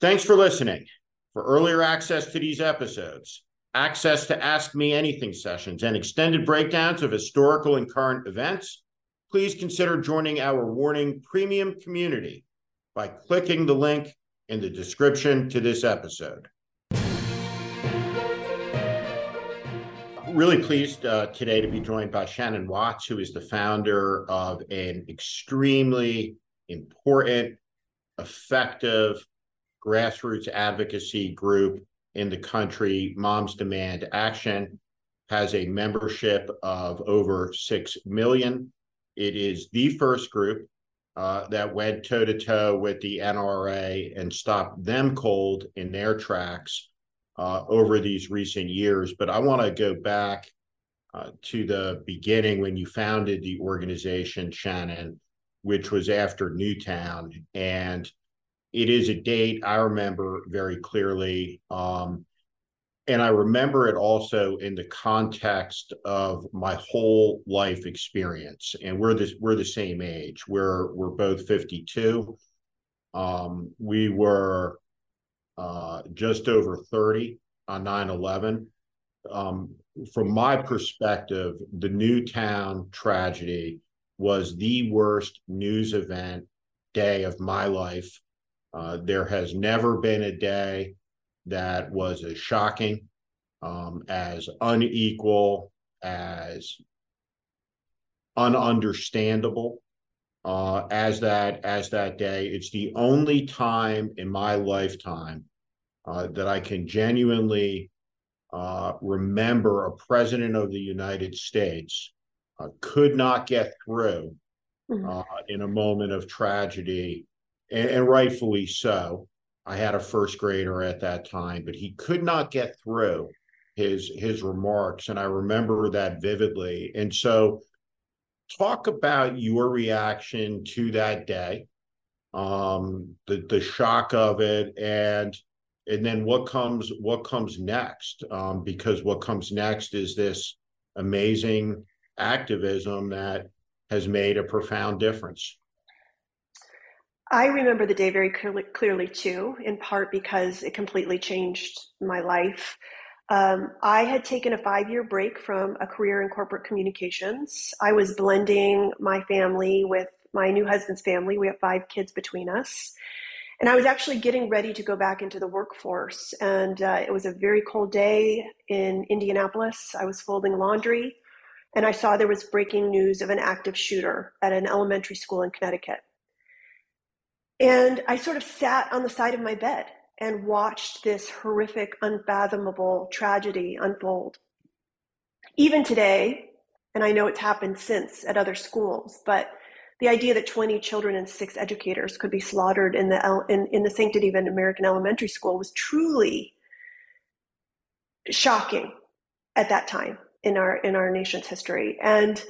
Thanks for listening. For earlier access to these episodes, access to Ask Me Anything sessions, and extended breakdowns of historical and current events, please consider joining our Warning Premium community by clicking the link in the description to this episode. Really pleased uh, today to be joined by Shannon Watts, who is the founder of an extremely important, effective grassroots advocacy group in the country, Moms Demand Action, has a membership of over 6 million. It is the first group uh, that went toe to toe with the NRA and stopped them cold in their tracks uh, over these recent years. But I want to go back uh, to the beginning when you founded the organization, Shannon, which was after Newtown. And it is a date I remember very clearly. Um, and I remember it also in the context of my whole life experience. And we're this we're the same age. We're we're both 52. Um, we were uh, just over 30 on 9-11. Um, from my perspective, the Newtown tragedy was the worst news event day of my life uh, there has never been a day that was as shocking, um, as unequal, as ununderstandable uh, as that as that day. It's the only time in my lifetime uh, that I can genuinely uh, remember a president of the United States uh, could not get through mm-hmm. uh, in a moment of tragedy and, and rightfully so. I had a first grader at that time, but he could not get through his his remarks, and I remember that vividly. And so, talk about your reaction to that day, um, the the shock of it, and and then what comes what comes next? Um, because what comes next is this amazing activism that has made a profound difference. I remember the day very clearly, clearly too, in part because it completely changed my life. Um, I had taken a five year break from a career in corporate communications. I was blending my family with my new husband's family. We have five kids between us. And I was actually getting ready to go back into the workforce. And uh, it was a very cold day in Indianapolis. I was folding laundry and I saw there was breaking news of an active shooter at an elementary school in Connecticut. And I sort of sat on the side of my bed and watched this horrific, unfathomable tragedy unfold. Even today, and I know it's happened since at other schools, but the idea that 20 children and six educators could be slaughtered in the in, in the sanctity of an American elementary school was truly shocking at that time in our in our nation's history. And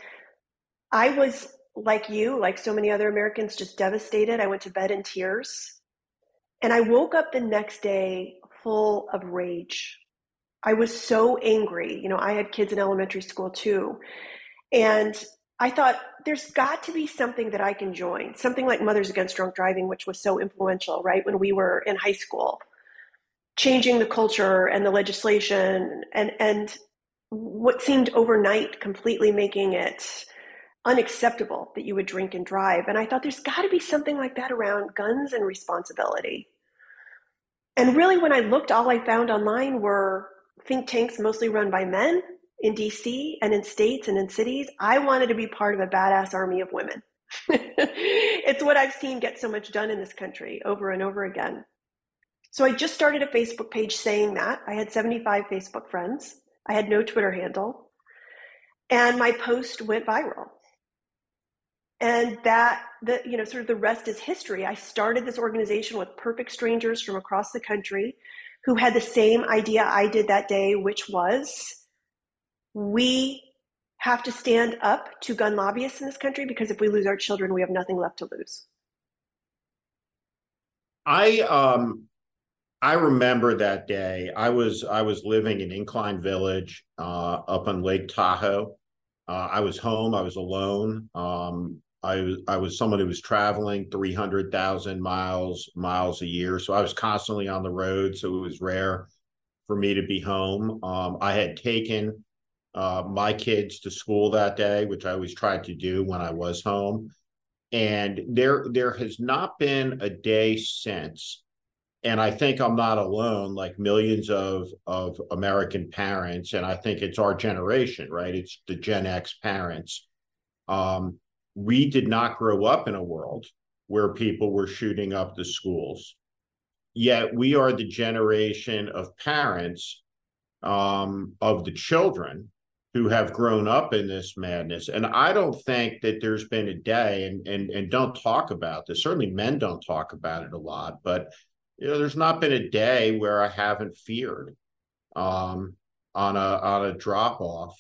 I was like you, like so many other Americans, just devastated. I went to bed in tears. And I woke up the next day full of rage. I was so angry. You know, I had kids in elementary school too. And I thought, there's got to be something that I can join, something like Mothers Against Drunk Driving, which was so influential, right, when we were in high school, changing the culture and the legislation and, and what seemed overnight completely making it unacceptable that you would drink and drive. And I thought there's got to be something like that around guns and responsibility. And really, when I looked, all I found online were think tanks mostly run by men in DC and in states and in cities. I wanted to be part of a badass army of women. it's what I've seen get so much done in this country over and over again. So I just started a Facebook page saying that. I had 75 Facebook friends. I had no Twitter handle. And my post went viral and that the you know sort of the rest is history i started this organization with perfect strangers from across the country who had the same idea i did that day which was we have to stand up to gun lobbyists in this country because if we lose our children we have nothing left to lose i um i remember that day i was i was living in incline village uh up on lake tahoe uh, I was home. I was alone. Um, I I was someone who was traveling 300,000 miles miles a year. So I was constantly on the road. So it was rare for me to be home. Um, I had taken uh, my kids to school that day, which I always tried to do when I was home. And there there has not been a day since and I think I'm not alone, like millions of of American parents, and I think it's our generation, right? It's the Gen X parents. Um, we did not grow up in a world where people were shooting up the schools. Yet we are the generation of parents um, of the children who have grown up in this madness. And I don't think that there's been a day, and and and don't talk about this. Certainly, men don't talk about it a lot, but you know, there's not been a day where I haven't feared um, on a on a drop off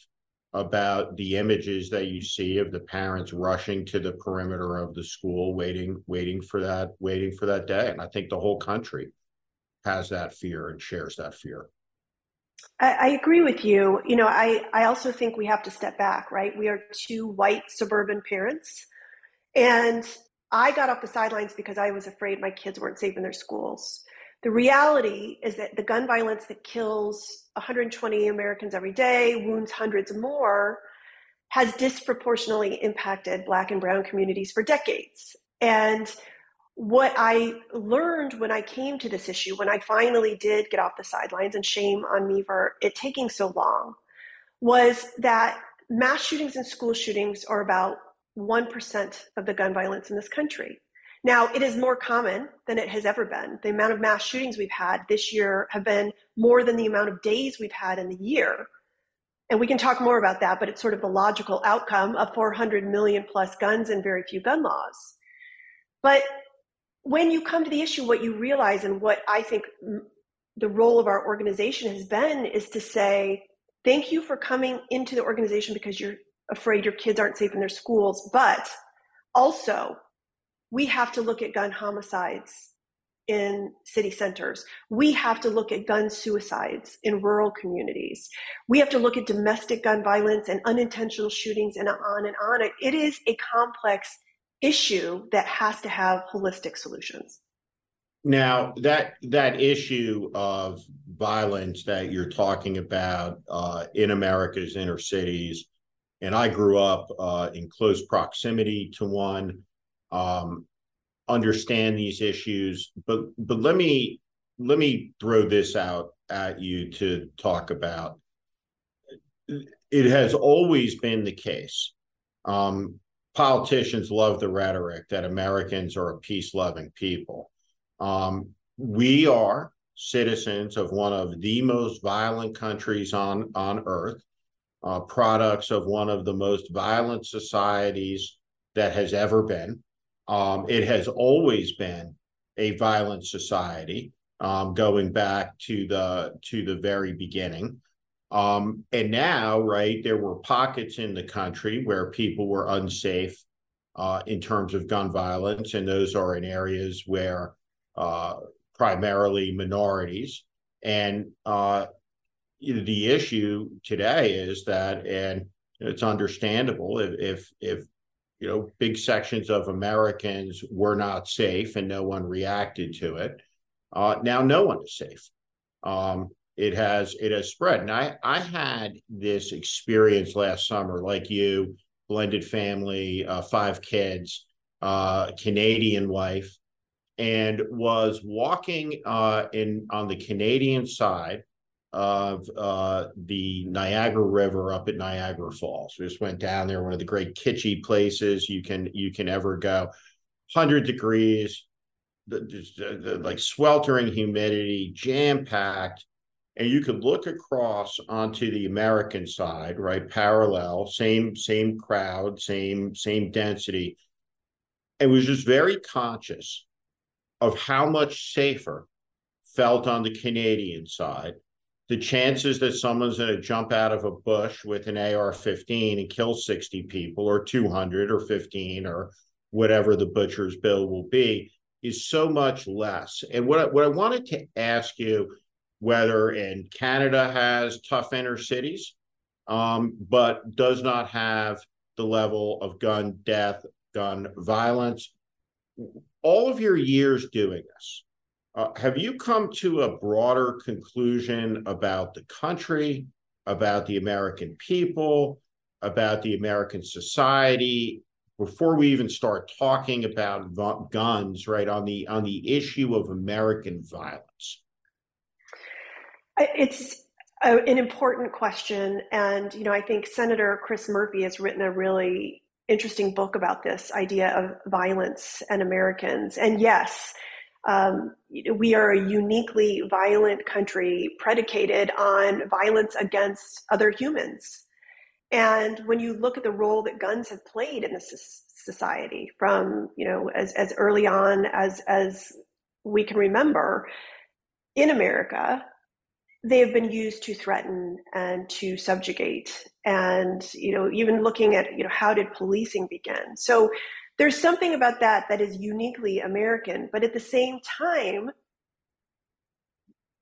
about the images that you see of the parents rushing to the perimeter of the school waiting waiting for that waiting for that day. And i think the whole country has that fear and shares that fear. I, I agree with you. You know i i also think we have to step back right? We are two white suburban parents. And i got off the sidelines because i was afraid my kids weren't safe in their schools the reality is that the gun violence that kills 120 Americans every day, wounds hundreds more, has disproportionately impacted Black and Brown communities for decades. And what I learned when I came to this issue, when I finally did get off the sidelines, and shame on me for it taking so long, was that mass shootings and school shootings are about 1% of the gun violence in this country. Now, it is more common than it has ever been. The amount of mass shootings we've had this year have been more than the amount of days we've had in the year. And we can talk more about that, but it's sort of the logical outcome of 400 million plus guns and very few gun laws. But when you come to the issue, what you realize and what I think the role of our organization has been is to say, thank you for coming into the organization because you're afraid your kids aren't safe in their schools, but also we have to look at gun homicides in city centers. We have to look at gun suicides in rural communities. We have to look at domestic gun violence and unintentional shootings and on and on. It is a complex issue that has to have holistic solutions. Now that that issue of violence that you're talking about uh, in America's inner cities, and I grew up uh, in close proximity to one um, understand these issues. But but let me let me throw this out at you to talk about. It has always been the case. Um, politicians love the rhetoric that Americans are a peace loving people. Um, we are citizens of one of the most violent countries on, on earth, uh, products of one of the most violent societies that has ever been. Um, it has always been a violent society, um, going back to the to the very beginning. Um, and now, right, there were pockets in the country where people were unsafe uh, in terms of gun violence, and those are in areas where uh, primarily minorities. And uh, the issue today is that, and it's understandable if if if you know, big sections of Americans were not safe and no one reacted to it. Uh, now no one is safe. Um, it has it has spread. And I I had this experience last summer, like you, blended family, uh, five kids, uh, Canadian wife, and was walking uh, in on the Canadian side of uh, the Niagara River up at Niagara Falls. We just went down there, one of the great kitschy places you can you can ever go. Hundred degrees, the, the, the, like sweltering humidity, jam packed, and you could look across onto the American side, right, parallel, same same crowd, same same density, and was just very conscious of how much safer felt on the Canadian side the chances that someone's going to jump out of a bush with an AR-15 and kill 60 people or 200 or 15 or whatever the butcher's bill will be is so much less. And what I, what I wanted to ask you, whether in Canada has tough inner cities, um, but does not have the level of gun death gun violence. All of your years doing this, uh, have you come to a broader conclusion about the country, about the American people, about the American society, before we even start talking about guns, right on the on the issue of American violence? It's a, an important question, and you know, I think Senator Chris Murphy has written a really interesting book about this idea of violence and Americans. And yes, um, we are a uniquely violent country predicated on violence against other humans. And when you look at the role that guns have played in this society from, you know, as, as early on as, as we can remember in America, they have been used to threaten and to subjugate. And, you know, even looking at, you know, how did policing begin? So there's something about that that is uniquely American. But at the same time,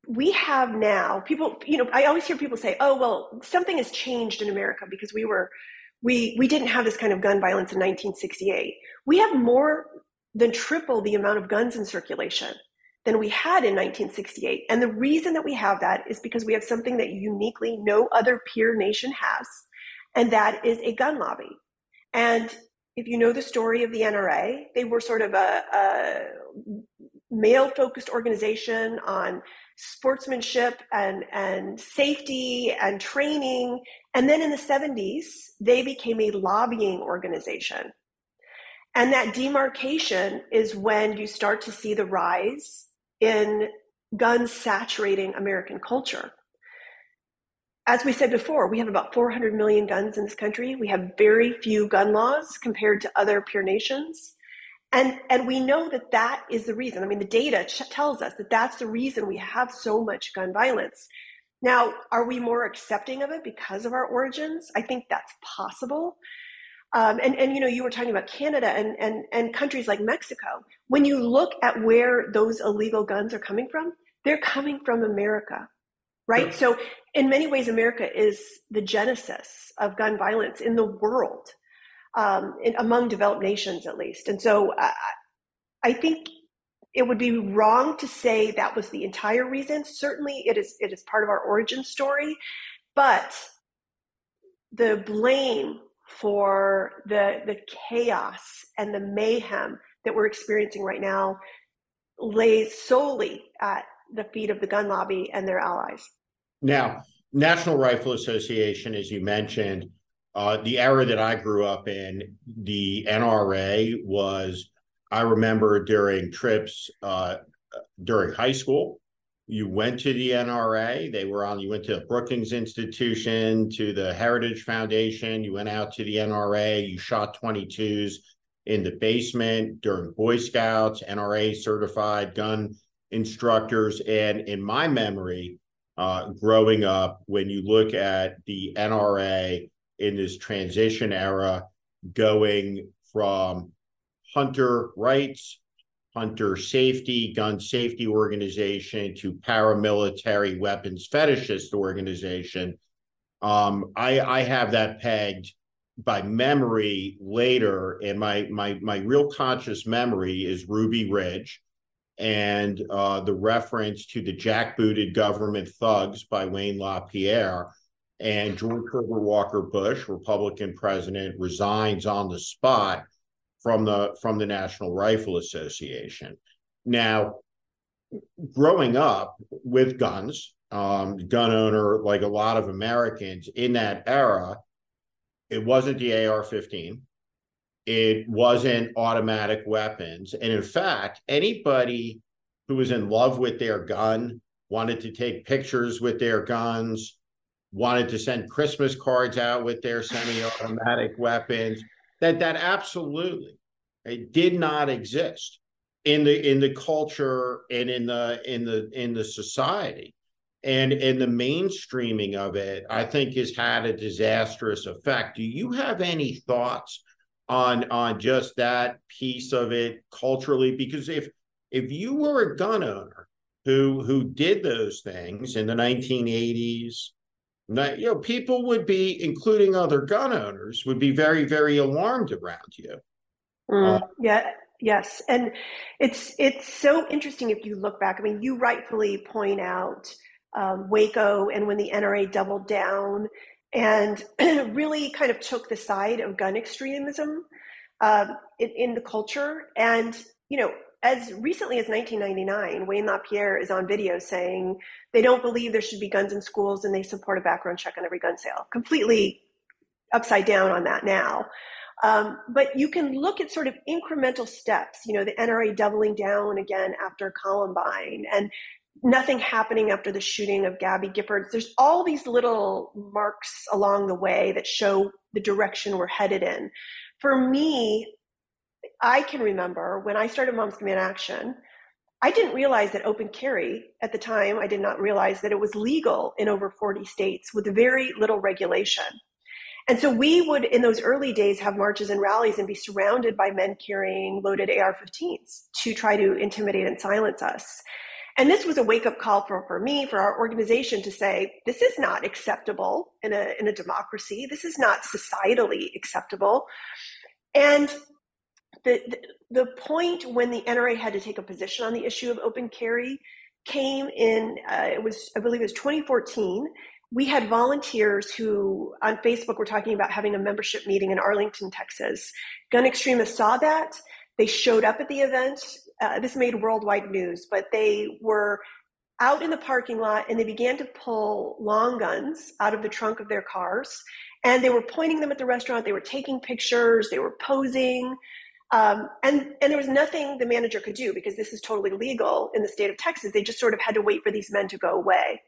we have now people you know i always hear people say oh well something has changed in america because we were we we didn't have this kind of gun violence in 1968 we have more than triple the amount of guns in circulation than we had in 1968 and the reason that we have that is because we have something that uniquely no other peer nation has and that is a gun lobby and if you know the story of the nra they were sort of a, a male focused organization on sportsmanship and, and safety and training. And then in the 70s, they became a lobbying organization. And that demarcation is when you start to see the rise in guns saturating American culture. As we said before, we have about 400 million guns in this country. We have very few gun laws compared to other peer nations. And, and we know that that is the reason. I mean, the data ch- tells us that that's the reason we have so much gun violence. Now, are we more accepting of it because of our origins? I think that's possible. Um, and, and you know, you were talking about Canada and, and, and countries like Mexico. When you look at where those illegal guns are coming from, they're coming from America, right? So, in many ways, America is the genesis of gun violence in the world um, in, among developed nations at least. And so uh, I think it would be wrong to say that was the entire reason. Certainly, it is it is part of our origin story, but the blame for the the chaos and the mayhem that we're experiencing right now lays solely at the feet of the gun lobby and their allies. Now, National Rifle Association, as you mentioned, uh, the era that I grew up in, the NRA was, I remember during trips uh, during high school, you went to the NRA. They were on, you went to the Brookings Institution, to the Heritage Foundation, you went out to the NRA, you shot 22s in the basement during Boy Scouts, NRA certified gun instructors. And in my memory, uh, growing up, when you look at the NRA, in this transition era going from hunter rights, hunter safety, gun safety organization to paramilitary weapons fetishist organization. Um, I, I have that pegged by memory later, and my my my real conscious memory is Ruby Ridge and uh, the reference to the jackbooted government thugs by Wayne LaPierre and George Herbert Walker Bush, Republican president, resigns on the spot from the from the National Rifle Association. Now, growing up with guns, um, gun owner like a lot of Americans in that era, it wasn't the AR-15. It wasn't automatic weapons, and in fact, anybody who was in love with their gun wanted to take pictures with their guns wanted to send Christmas cards out with their semi-automatic weapons. That that absolutely it did not exist in the in the culture and in the in the in the society. And in the mainstreaming of it, I think has had a disastrous effect. Do you have any thoughts on on just that piece of it culturally? Because if if you were a gun owner who who did those things in the 1980s you know, people would be, including other gun owners, would be very, very alarmed around you. Mm, uh, yeah, yes, and it's it's so interesting if you look back. I mean, you rightfully point out um, Waco and when the NRA doubled down and really kind of took the side of gun extremism um, in, in the culture. And you know, as recently as 1999, Wayne LaPierre is on video saying they don't believe there should be guns in schools and they support a background check on every gun sale. Completely upside down on that now. Um, but you can look at sort of incremental steps, you know, the NRA doubling down again after Columbine and nothing happening after the shooting of Gabby Giffords. There's all these little marks along the way that show the direction we're headed in. For me, I can remember when I started Moms Demand Action, I didn't realize that open carry at the time, I did not realize that it was legal in over 40 states with very little regulation. And so we would, in those early days, have marches and rallies and be surrounded by men carrying loaded AR 15s to try to intimidate and silence us. And this was a wake up call for, for me, for our organization to say, this is not acceptable in a, in a democracy. This is not societally acceptable. And the, the, the point when the NRA had to take a position on the issue of open carry came in, uh, it was, I believe it was 2014 we had volunteers who on Facebook were talking about having a membership meeting in Arlington, Texas. Gun extremists saw that. They showed up at the event. Uh, this made worldwide news, but they were out in the parking lot and they began to pull long guns out of the trunk of their cars and they were pointing them at the restaurant. They were taking pictures. They were posing. Um, and, and there was nothing the manager could do because this is totally legal in the state of Texas. They just sort of had to wait for these men to go away.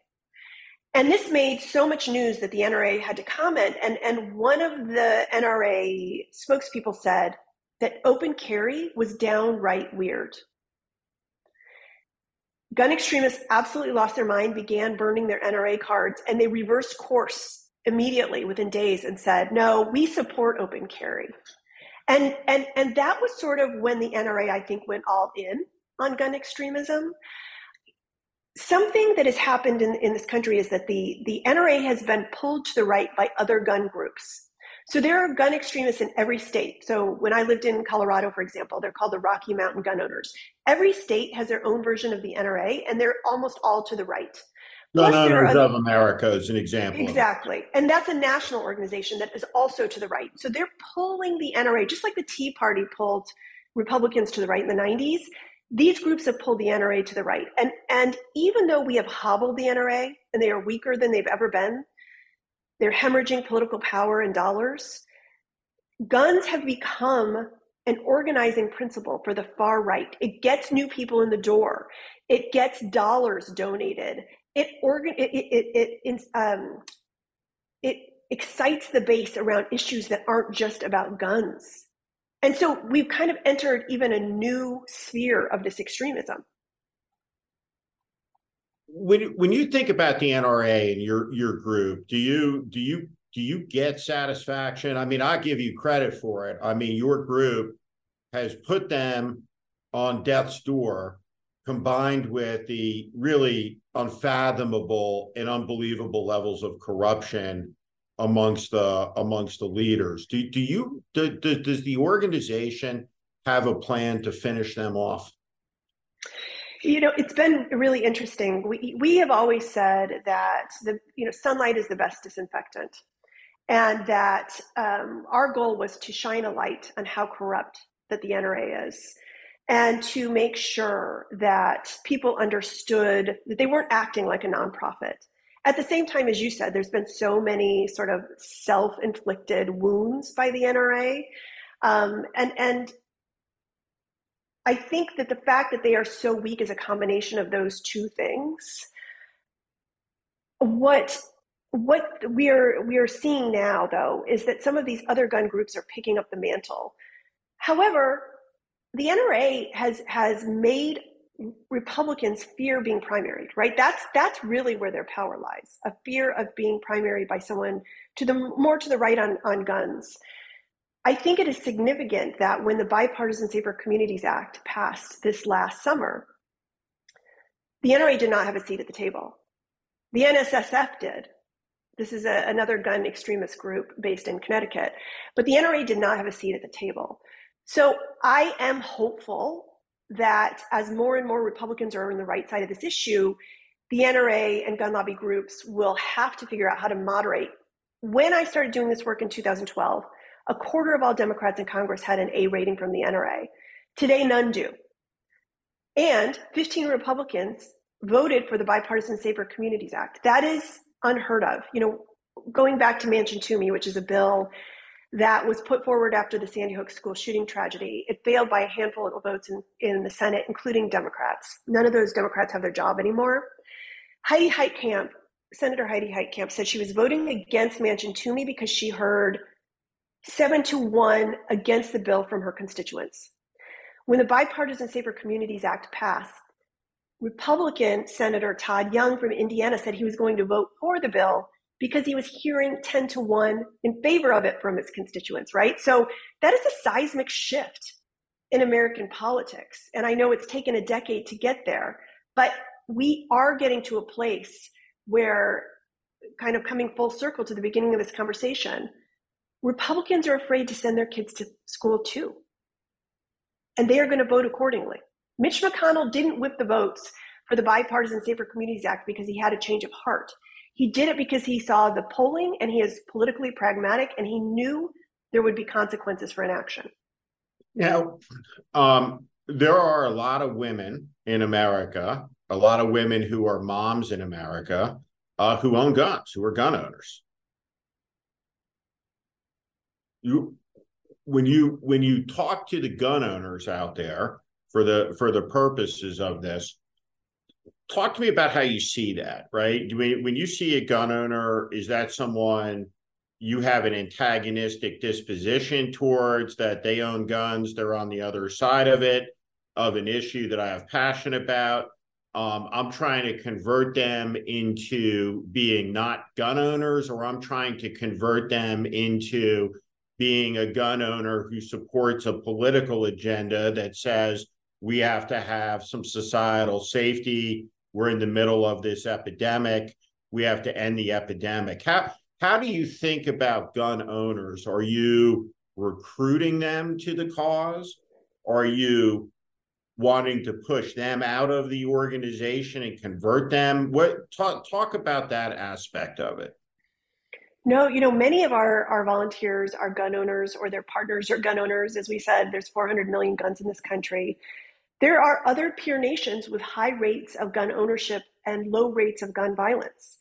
And this made so much news that the NRA had to comment. And, and one of the NRA spokespeople said that open carry was downright weird. Gun extremists absolutely lost their mind, began burning their NRA cards, and they reversed course immediately within days and said, no, we support open carry. And, and, and that was sort of when the NRA, I think, went all in on gun extremism something that has happened in, in this country is that the, the NRA has been pulled to the right by other gun groups. So there are gun extremists in every state. So when I lived in Colorado, for example, they're called the Rocky Mountain Gun Owners. Every state has their own version of the NRA, and they're almost all to the right. Gun Owners of America is an example. Exactly. And that's a national organization that is also to the right. So they're pulling the NRA, just like the Tea Party pulled Republicans to the right in the 90s these groups have pulled the NRA to the right. And, and even though we have hobbled the NRA and they are weaker than they've ever been, they're hemorrhaging political power and dollars. Guns have become an organizing principle for the far right. It gets new people in the door. It gets dollars donated. It organ it it it, it, um, it excites the base around issues that aren't just about guns. And so we've kind of entered even a new sphere of this extremism. When when you think about the NRA and your your group, do you do you do you get satisfaction? I mean, I give you credit for it. I mean, your group has put them on death's door combined with the really unfathomable and unbelievable levels of corruption amongst the amongst the leaders. Do do you do, do, does the organization have a plan to finish them off? You know, it's been really interesting. We we have always said that the you know sunlight is the best disinfectant, and that um, our goal was to shine a light on how corrupt that the NRA is, and to make sure that people understood that they weren't acting like a nonprofit at the same time, as you said, there's been so many sort of self-inflicted wounds by the NRA, um, and and I think that the fact that they are so weak is a combination of those two things. What what we are we are seeing now, though, is that some of these other gun groups are picking up the mantle. However, the NRA has has made Republicans fear being primaried, right? That's that's really where their power lies. A fear of being primaried by someone to the more to the right on, on guns. I think it is significant that when the Bipartisan Safer Communities Act passed this last summer, the NRA did not have a seat at the table. The NSSF did. This is a, another gun extremist group based in Connecticut, but the NRA did not have a seat at the table. So I am hopeful that as more and more Republicans are on the right side of this issue, the NRA and gun lobby groups will have to figure out how to moderate. When I started doing this work in 2012, a quarter of all Democrats in Congress had an A rating from the NRA. Today, none do. And 15 Republicans voted for the Bipartisan Safer Communities Act. That is unheard of. You know, going back to Manchin Toomey, which is a bill that was put forward after the Sandy Hook school shooting tragedy. It failed by a handful of votes in, in the Senate, including Democrats. None of those Democrats have their job anymore. Heidi Heitkamp, Senator Heidi Heitkamp, said she was voting against Manchin Toomey because she heard seven to one against the bill from her constituents. When the Bipartisan Safer Communities Act passed, Republican Senator Todd Young from Indiana said he was going to vote for the bill because he was hearing 10 to 1 in favor of it from his constituents, right? So that is a seismic shift in American politics. And I know it's taken a decade to get there, but we are getting to a place where, kind of coming full circle to the beginning of this conversation, Republicans are afraid to send their kids to school too. And they are going to vote accordingly. Mitch McConnell didn't whip the votes for the Bipartisan Safer Communities Act because he had a change of heart. He did it because he saw the polling and he is politically pragmatic and he knew there would be consequences for inaction. Now, um, there are a lot of women in America, a lot of women who are moms in America uh, who own guns, who are gun owners. You, when you when you talk to the gun owners out there for the for the purposes of this, talk to me about how you see that, right? When, you see a gun owner, is that someone you have an antagonistic disposition towards that they own guns, they're on the other side of it, of an issue that I have passion about? Um, I'm trying to convert them into being not gun owners, or I'm trying to convert them into being a gun owner who supports a political agenda that says we have to have some societal safety we're in the middle of this epidemic. We have to end the epidemic. How how do you think about gun owners? Are you recruiting them to the cause? Are you wanting to push them out of the organization and convert them? What talk talk about that aspect of it? No, you know, many of our, our volunteers are gun owners or their partners are gun owners. As we said, there's 400 million guns in this country. There are other peer nations with high rates of gun ownership and low rates of gun violence.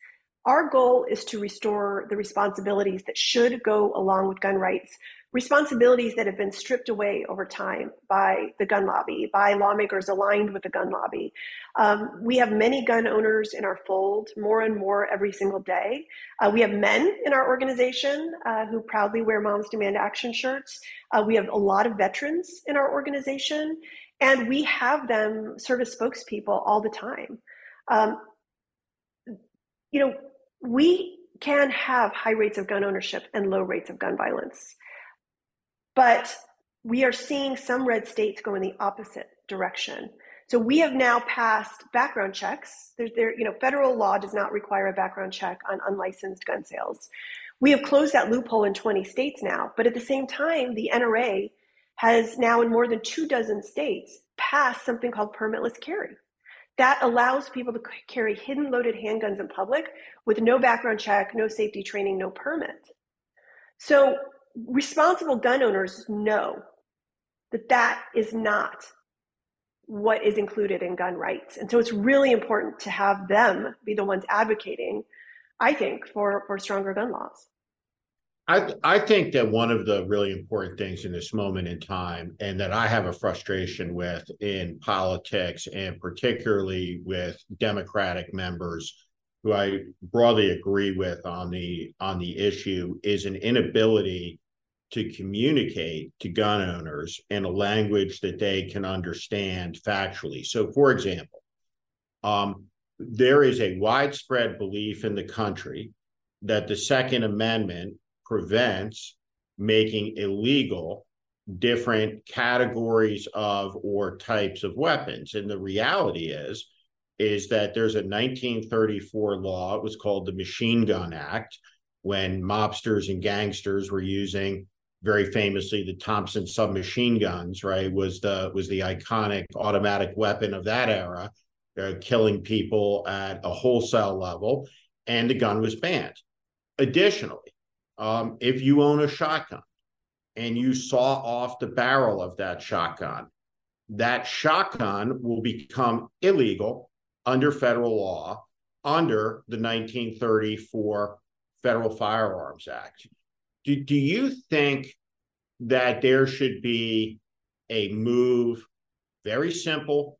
Our goal is to restore the responsibilities that should go along with gun rights, responsibilities that have been stripped away over time by the gun lobby, by lawmakers aligned with the gun lobby. Um, we have many gun owners in our fold, more and more every single day. Uh, we have men in our organization uh, who proudly wear Moms Demand Action shirts. Uh, we have a lot of veterans in our organization. And we have them serve as spokespeople all the time. Um, you know, we can have high rates of gun ownership and low rates of gun violence. But we are seeing some red states go in the opposite direction. So we have now passed background checks. There's there, you know, federal law does not require a background check on unlicensed gun sales. We have closed that loophole in 20 states now, but at the same time, the NRA has now in more than two dozen states passed something called permitless carry. That allows people to carry hidden loaded handguns in public with no background check, no safety training, no permit. So responsible gun owners know that that is not what is included in gun rights. And so it's really important to have them be the ones advocating, I think, for, for stronger gun laws. I I think that one of the really important things in this moment in time, and that I have a frustration with in politics, and particularly with Democratic members who I broadly agree with on the on the issue, is an inability to communicate to gun owners in a language that they can understand factually. So, for example, um, there is a widespread belief in the country that the Second Amendment prevents making illegal different categories of or types of weapons. And the reality is, is that there's a 1934 law, it was called the Machine Gun Act, when mobsters and gangsters were using very famously the Thompson submachine guns, right, was the was the iconic automatic weapon of that era, uh, killing people at a wholesale level, and the gun was banned. Additionally, um, if you own a shotgun and you saw off the barrel of that shotgun, that shotgun will become illegal under federal law under the 1934 Federal Firearms Act. Do, do you think that there should be a move, very simple,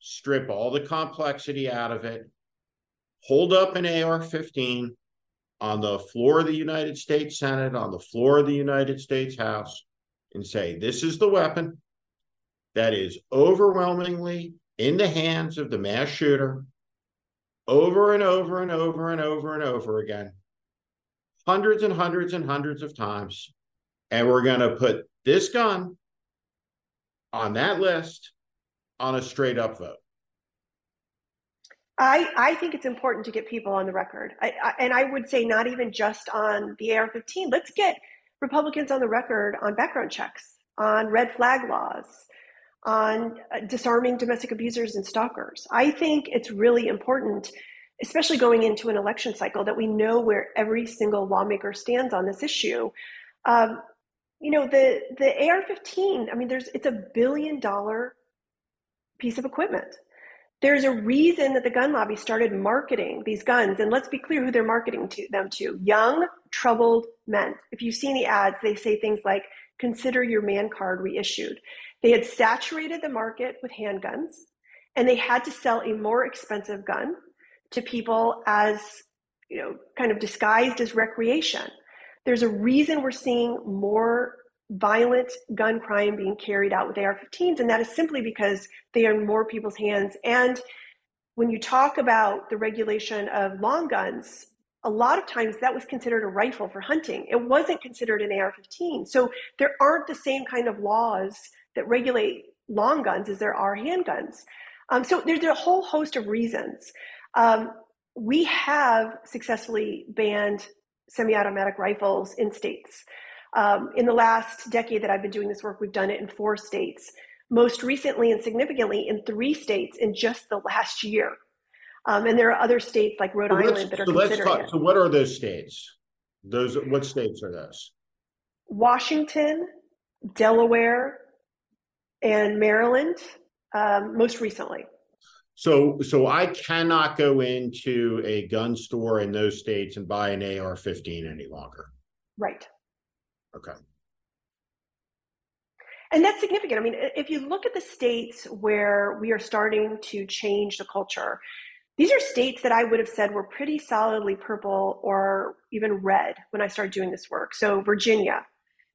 strip all the complexity out of it, hold up an AR 15 on the floor of the United States Senate, on the floor of the United States House, and say, this is the weapon that is overwhelmingly in the hands of the mass shooter over and over and over and over and over again hundreds and hundreds and hundreds of times. And we're going to put this gun on that list on a straight up vote. I, I think it's important to get people on the record. I, I, and I would say not even just on the AR 15. Let's get Republicans on the record on background checks, on red flag laws, on uh, disarming domestic abusers and stalkers. I think it's really important especially going into an election cycle, that we know where every single lawmaker stands on this issue. Um, you know, the the AR-15. I mean, there's it's a billion dollar piece of equipment. There's a reason that the gun lobby started marketing these guns, and let's be clear who they're marketing to them to: young, troubled men. If you've seen the ads, they say things like "Consider your man card reissued." They had saturated the market with handguns, and they had to sell a more expensive gun to people as, you know, kind of disguised as recreation. There's a reason we're seeing more violent gun crime being carried out with AR 15s, and that is simply because they are in more people's hands. And when you talk about the regulation of long guns, a lot of times that was considered a rifle for hunting. It wasn't considered an AR 15. So there aren't the same kind of laws that regulate long guns as there are handguns. Um, so there's a whole host of reasons. Um, we have successfully banned semi automatic rifles in states. Um, in the last decade that I've been doing this work, we've done it in four states, most recently and significantly in three states in just the last year. Um, and there are other states like Rhode so Island that are so considering talk, it. So, what are those states? Those what states are those? Washington, Delaware, and Maryland. Um, most recently. So, so I cannot go into a gun store in those states and buy an AR-15 any longer. Right. Okay. And that's significant. I mean, if you look at the states where we are starting to change the culture, these are states that I would have said were pretty solidly purple or even red when I started doing this work. So, Virginia,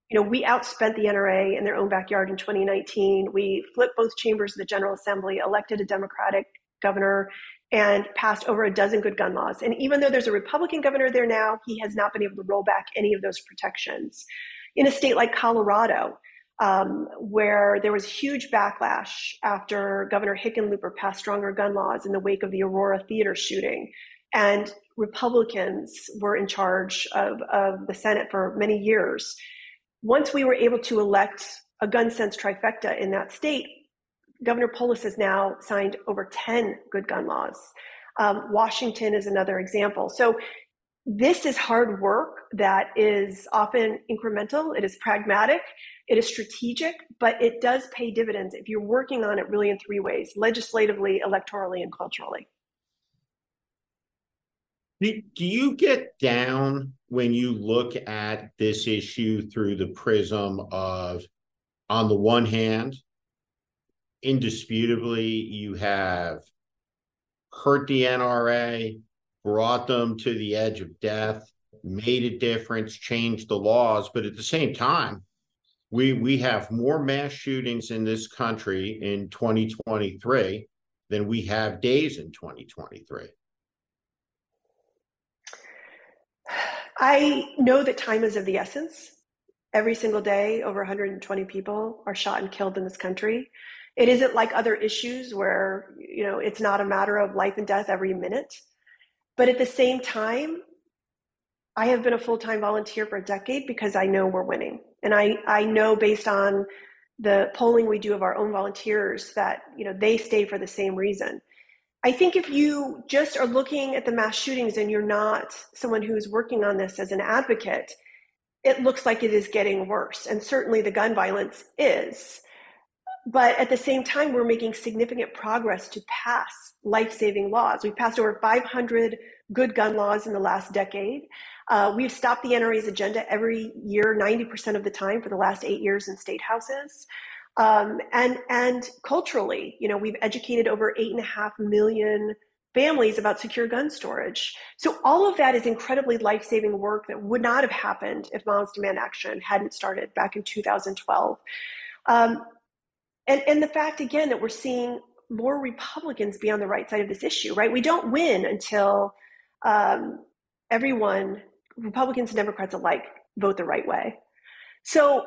you know, we outspent the NRA in their own backyard in 2019. We flipped both chambers of the General Assembly, elected a Democratic governor, and passed over a dozen good gun laws. And even though there's a Republican governor there now, he has not been able to roll back any of those protections. In a state like Colorado, um, where there was huge backlash after Governor Hickenlooper passed stronger gun laws in the wake of the Aurora Theater shooting, and Republicans were in charge of, of the Senate for many years once we were able to elect a gun sense trifecta in that state, Governor Polis has now signed over 10 good gun laws. Um, Washington is another example. So this is hard work that is often incremental, it is pragmatic, it is strategic, but it does pay dividends if you're working on it really in three ways legislatively, electorally, and culturally. Do, you get down when you look at this issue through the prism of, on the one hand, indisputably, you have hurt the NRA, brought them to the edge of death, made a difference, changed the laws, but at the same time, we we have more mass shootings in this country in 2023 than we have days in 2023. I know that time is of the essence. Every single day, over 120 people are shot and killed in this country. It isn't like other issues where, you know, it's not a matter of life and death every minute. But at the same time, I have been a full time volunteer for a decade because I know we're winning. And I, I know based on the polling we do of our own volunteers that you know they stay for the same reason. I think if you just are looking at the mass shootings and you're not someone who's working on this as an advocate, it looks like it is getting worse. And certainly the gun violence is. But at the same time, we're making significant progress to pass life saving laws. We've passed over 500 good gun laws in the last decade. Uh, we've stopped the NRA's agenda every year, 90% of the time for the last eight years in state houses. Um, and and culturally, you know, we've educated over eight and a half million families about secure gun storage. So all of that is incredibly life-saving work that would not have happened if Moms Demand Action hadn't started back in 2012. Um, and and the fact again that we're seeing more Republicans be on the right side of this issue, right? We don't win until um, everyone, Republicans and Democrats alike, vote the right way. So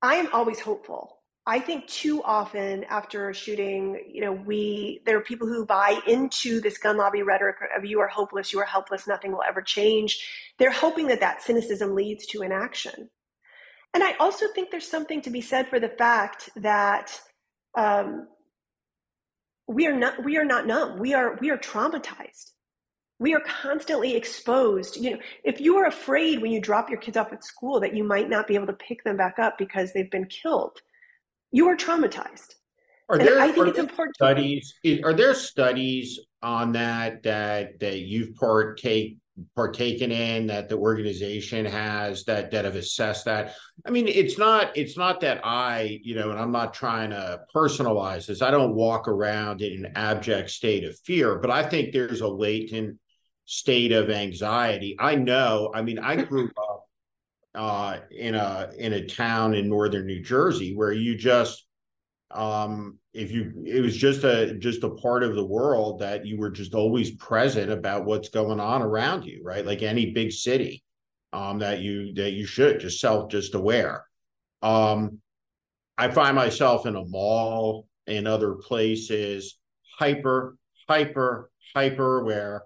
I am always hopeful I think too often after a shooting, you know, we there are people who buy into this gun lobby rhetoric of "you are hopeless, you are helpless, nothing will ever change." They're hoping that that cynicism leads to inaction. And I also think there's something to be said for the fact that um, we are not we are not numb. We are we are traumatized. We are constantly exposed. You know, if you are afraid when you drop your kids off at school that you might not be able to pick them back up because they've been killed you are traumatized. Are there, I think it's important. Studies are there studies on that that that you've partake partaken in that the organization has that that have assessed that i mean it's not it's not that i you know and i'm not trying to personalize this i don't walk around in an abject state of fear but i think there's a latent state of anxiety i know i mean i grew up uh, in a in a town in northern New Jersey where you just um, if you it was just a just a part of the world that you were just always present about what's going on around you, right? Like any big city um, that you that you should just self just aware. Um, I find myself in a mall in other places, hyper, hyper, hyper aware,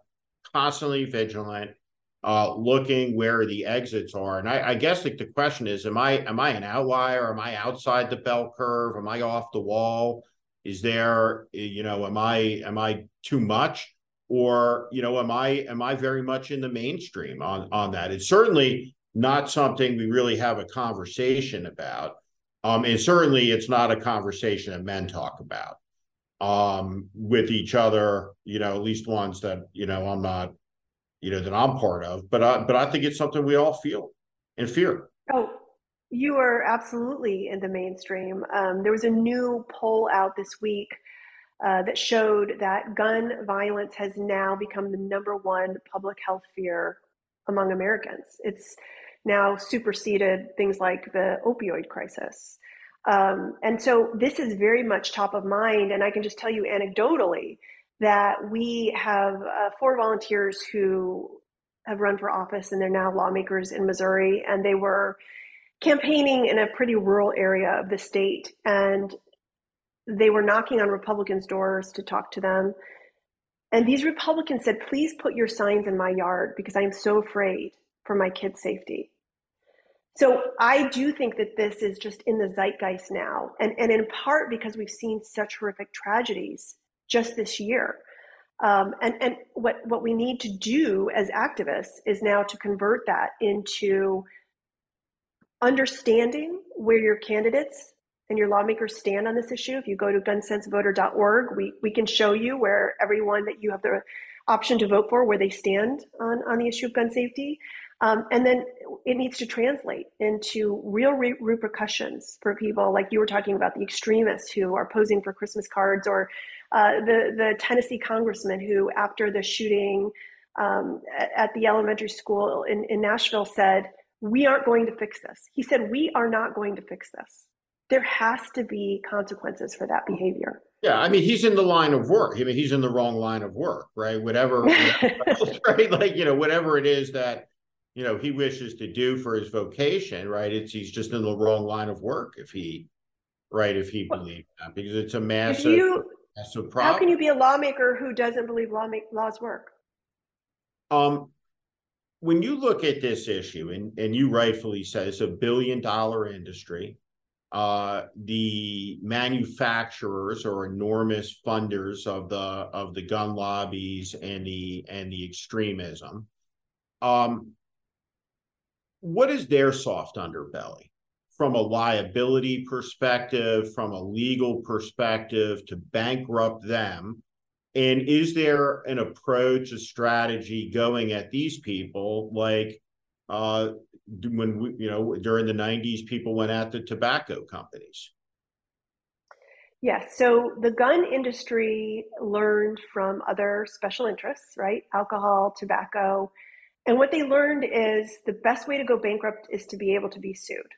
constantly vigilant, uh, looking where the exits are. And I, I, guess like the question is, am I am I an outlier? Am I outside the bell curve? Am I off the wall? Is there, you know, am I am I too much? Or, you know, am I am I very much in the mainstream on on that? It's certainly not something we really have a conversation about. Um, and certainly it's not a conversation that men talk about um with each other, you know, at least ones that, you know, I'm not you know, that I'm part of. But I, but I think it's something we all feel and fear. Oh, you are absolutely in the mainstream. Um, there was a new poll out this week uh, that showed that gun violence has now become the number one public health fear among Americans. It's now superseded things like the opioid crisis. Um, and so this is very much top of mind. And I can just tell you anecdotally that we have uh, four volunteers who have run for office and they're now lawmakers in Missouri, and they were campaigning in a pretty rural area of the state, and they were knocking on Republicans' doors to talk to them. And these Republicans said, Please put your signs in my yard because I am so afraid for my kids' safety. So I do think that this is just in the zeitgeist now, and, and in part because we've seen such horrific tragedies just this year. Um, and and what, what we need to do as activists is now to convert that into understanding where your candidates and your lawmakers stand on this issue. If you go to gunsensevoter.org, we, we can show you where everyone that you have the option to vote for, where they stand on, on the issue of gun safety. Um, and then it needs to translate into real re- repercussions for people like you were talking about the extremists who are posing for Christmas cards or uh, the, the Tennessee congressman who, after the shooting um, at the elementary school in, in Nashville, said, We aren't going to fix this. He said, We are not going to fix this. There has to be consequences for that behavior. Yeah, I mean, he's in the line of work. I mean, he's in the wrong line of work, right? Whatever, right? Like, you know, whatever it is that you know he wishes to do for his vocation right it's he's just in the wrong line of work if he right if he believes that because it's a massive you, massive problem. how can you be a lawmaker who doesn't believe law make, laws work um when you look at this issue, and, and you rightfully said it's a billion dollar industry, uh, the manufacturers are enormous funders of the of the gun lobbies and the and the extremism. Um, what is their soft underbelly from a liability perspective, from a legal perspective, to bankrupt them? And is there an approach, a strategy going at these people? Like uh, when we, you know during the 90s people went at the tobacco companies. Yes so the gun industry learned from other special interests right? Alcohol tobacco. And what they learned is the best way to go bankrupt is to be able to be sued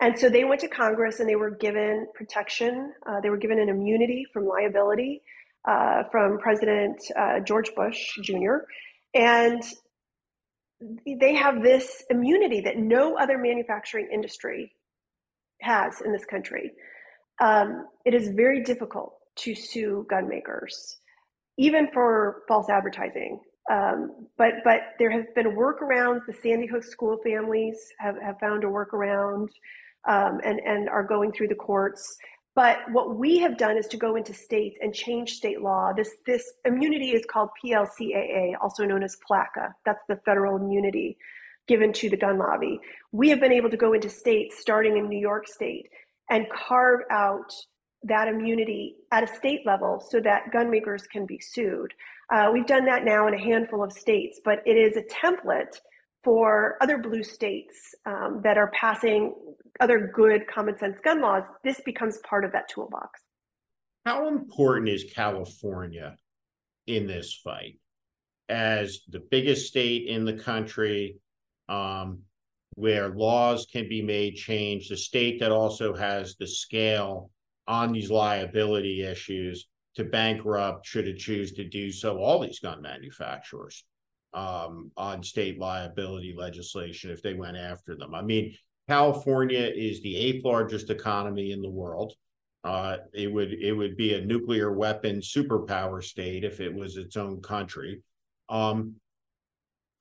and so they went to congress and they were given protection uh, they were given an immunity from liability uh, from president uh, george bush jr and they have this immunity that no other manufacturing industry has in this country. Um, it is very difficult to sue gun makers, even for false advertising. Um, but but there have been workarounds. The Sandy Hook school families have, have found a workaround um, and and are going through the courts. But what we have done is to go into states and change state law. This this immunity is called PLCAA, also known as PLCAA. That's the federal immunity given to the gun lobby. We have been able to go into states, starting in New York State, and carve out that immunity at a state level so that gun makers can be sued. Uh, we've done that now in a handful of states, but it is a template for other blue states um, that are passing other good common sense gun laws, this becomes part of that toolbox. How important is California in this fight as the biggest state in the country um, where laws can be made change, the state that also has the scale on these liability issues to bankrupt, should it choose to do so, all these gun manufacturers um, on state liability legislation if they went after them. I mean, California is the eighth largest economy in the world. Uh, it would it would be a nuclear weapon superpower state if it was its own country. Um,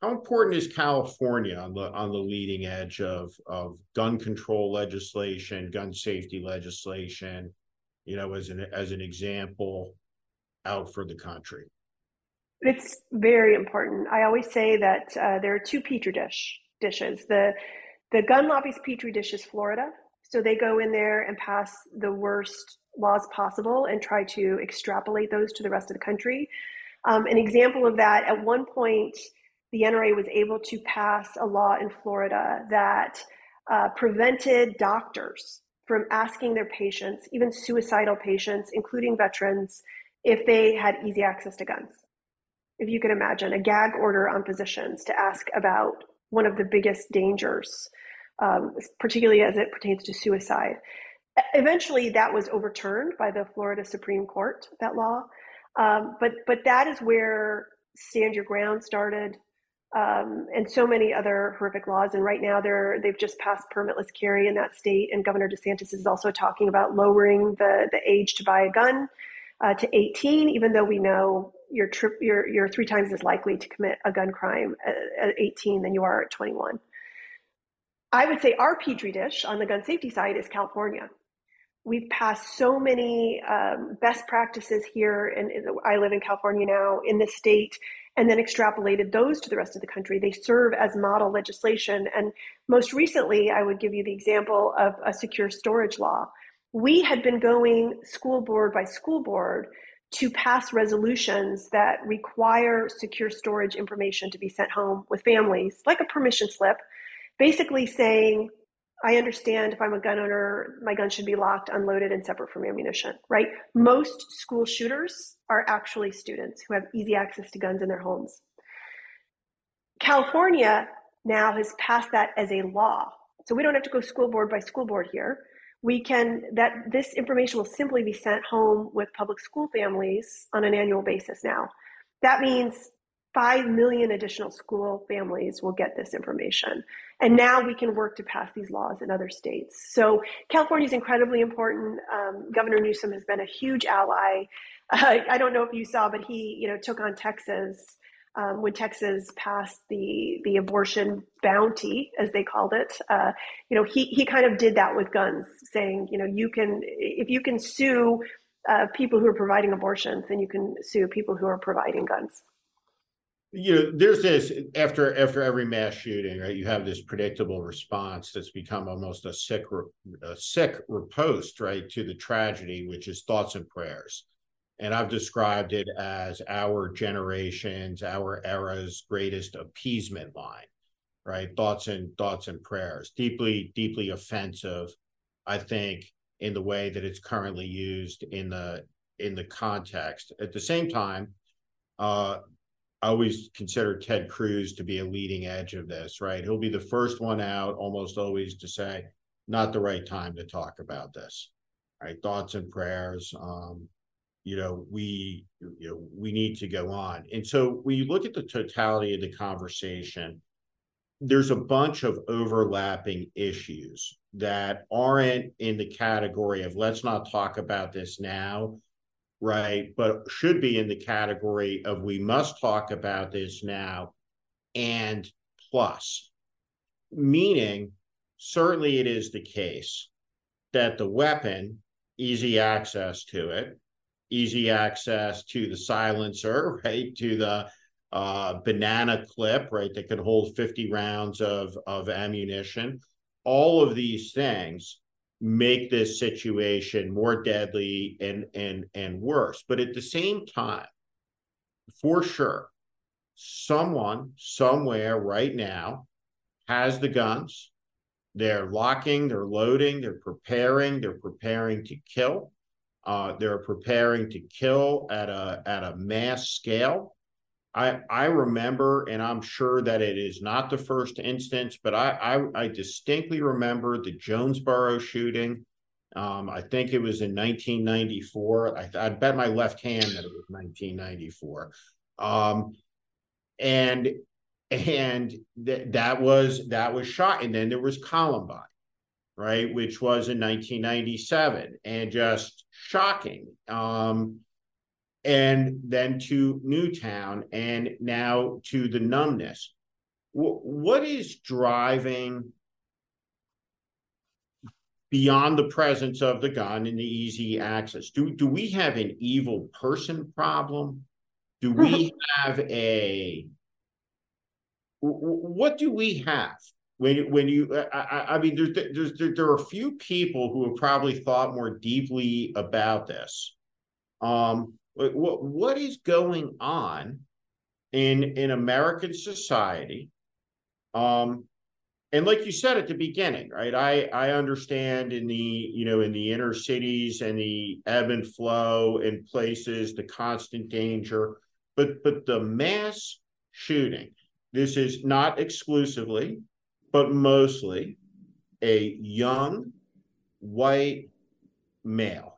how important is California on the on the leading edge of of gun control legislation, gun safety legislation? You know, as an as an example, out for the country. It's very important. I always say that uh, there are two petri dish dishes. The the gun lobby's petri dish is Florida, so they go in there and pass the worst laws possible and try to extrapolate those to the rest of the country. Um, an example of that, at one point, the NRA was able to pass a law in Florida that uh, prevented doctors from asking their patients, even suicidal patients, including veterans, if they had easy access to guns if you can imagine, a gag order on physicians to ask about one of the biggest dangers, um, particularly as it pertains to suicide. Eventually, that was overturned by the Florida Supreme Court, that law. Um, but, but that is where Stand Your Ground started. Um, and so many other horrific laws. And right now, they're they've just passed permitless carry in that state, and Governor DeSantis is also talking about lowering the the age to buy a gun uh, to 18, even though we know you're, you're, you're three times as likely to commit a gun crime at, at 18 than you are at 21. I would say our petri dish on the gun safety side is California. We've passed so many um, best practices here, and I live in California now in the state, and then extrapolated those to the rest of the country. They serve as model legislation. And most recently, I would give you the example of a secure storage law we had been going school board by school board to pass resolutions that require secure storage information to be sent home with families, like a permission slip, basically saying, I understand if I'm a gun owner, my gun should be locked, unloaded, and separate from ammunition, right? Most school shooters are actually students who have easy access to guns in their homes. California now has passed that as a law. So we don't have to go school board by school board here we can that this information will simply be sent home with public school families on an annual basis now that means 5 million additional school families will get this information. And now we can work to pass these laws in other states. So california is incredibly important. Um, governor newsom has been a huge ally. Uh, i don't know if you saw but he you know took on texas um, when Texas passed the the abortion bounty, as they called it, uh, you know, he he kind of did that with guns, saying, you know, you can if you can sue uh, people who are providing abortions, then you can sue people who are providing guns. You know, there's this after after every mass shooting, right? You have this predictable response that's become almost a sick a sick riposte, right, to the tragedy, which is thoughts and prayers and I've described it as our generation's, our era's greatest appeasement line, right? Thoughts and thoughts and prayers, deeply, deeply offensive, I think, in the way that it's currently used in the in the context. At the same time, uh, I always consider Ted Cruz to be a leading edge of this, right? He'll be the first one out almost always to say, not the right time to talk about this, right? Thoughts and prayers. Um, you know we you know we need to go on and so when you look at the totality of the conversation there's a bunch of overlapping issues that aren't in the category of let's not talk about this now right but should be in the category of we must talk about this now and plus meaning certainly it is the case that the weapon easy access to it easy access to the silencer, right? To the uh, banana clip, right? That could hold 50 rounds of, of ammunition. All of these things make this situation more deadly and and and worse. But at the same time, for sure, someone somewhere right now has the guns. They're locking, they're loading, they're preparing, they're preparing to kill. Uh, they're preparing to kill at a at a mass scale. I I remember, and I'm sure that it is not the first instance, but I I, I distinctly remember the Jonesboro shooting. Um, I think it was in 1994. I, I bet my left hand that it was 1994. Um, and and th- that was that was shot, and then there was Columbine right, which was in 1997, and just shocking. Um, and then to Newtown, and now to the numbness. W- what is driving beyond the presence of the gun and the easy access? Do do we have an evil person problem? Do we have a what do we have when when you I, I mean there's there's there, there are a few people who have probably thought more deeply about this. Um, what what is going on in in American society? Um, and like you said at the beginning, right? I I understand in the you know in the inner cities and the ebb and flow in places, the constant danger, but but the mass shooting. This is not exclusively but mostly a young white male.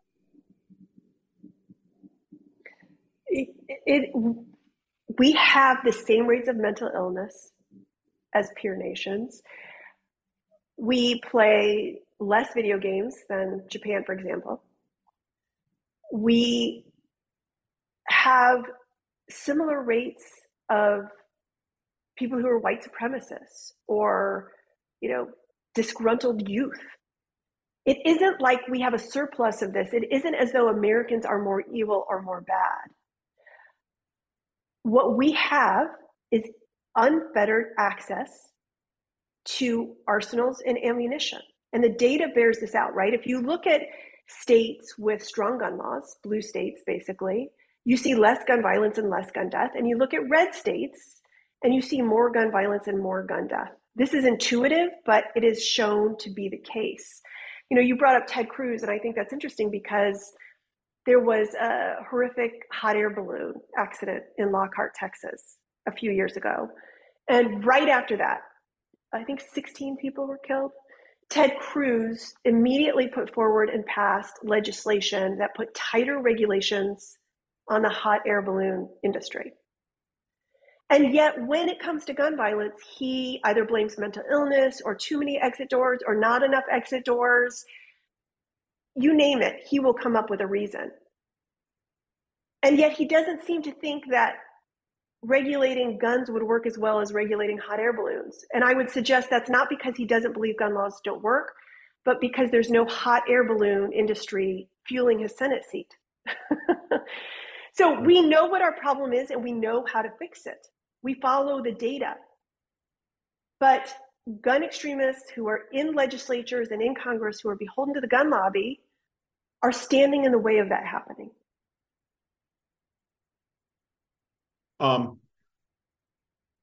It, we have the same rates of mental illness as peer nations. We play less video games than Japan, for example. We have similar rates of people who are white supremacists or, you know, disgruntled youth. It isn't like we have a surplus of this. It isn't as though Americans are more evil or more bad. What we have is unfettered access to arsenals and ammunition. And the data bears this out, right? If you look at states with strong gun laws, blue states basically, you see less gun violence and less gun death. And you look at red states, and you see more gun violence and more gun death. This is intuitive, but it is shown to be the case. You know, you brought up Ted Cruz, and I think that's interesting because there was a horrific hot air balloon accident in Lockhart, Texas, a few years ago. And right after that, I think 16 people were killed. Ted Cruz immediately put forward and passed legislation that put tighter regulations on the hot air balloon industry. And yet, when it comes to gun violence, he either blames mental illness or too many exit doors or not enough exit doors. You name it, he will come up with a reason. And yet, he doesn't seem to think that regulating guns would work as well as regulating hot air balloons. And I would suggest that's not because he doesn't believe gun laws don't work, but because there's no hot air balloon industry fueling his Senate seat. so we know what our problem is and we know how to fix it. We follow the data. But gun extremists who are in legislatures and in Congress who are beholden to the gun lobby are standing in the way of that happening. Um,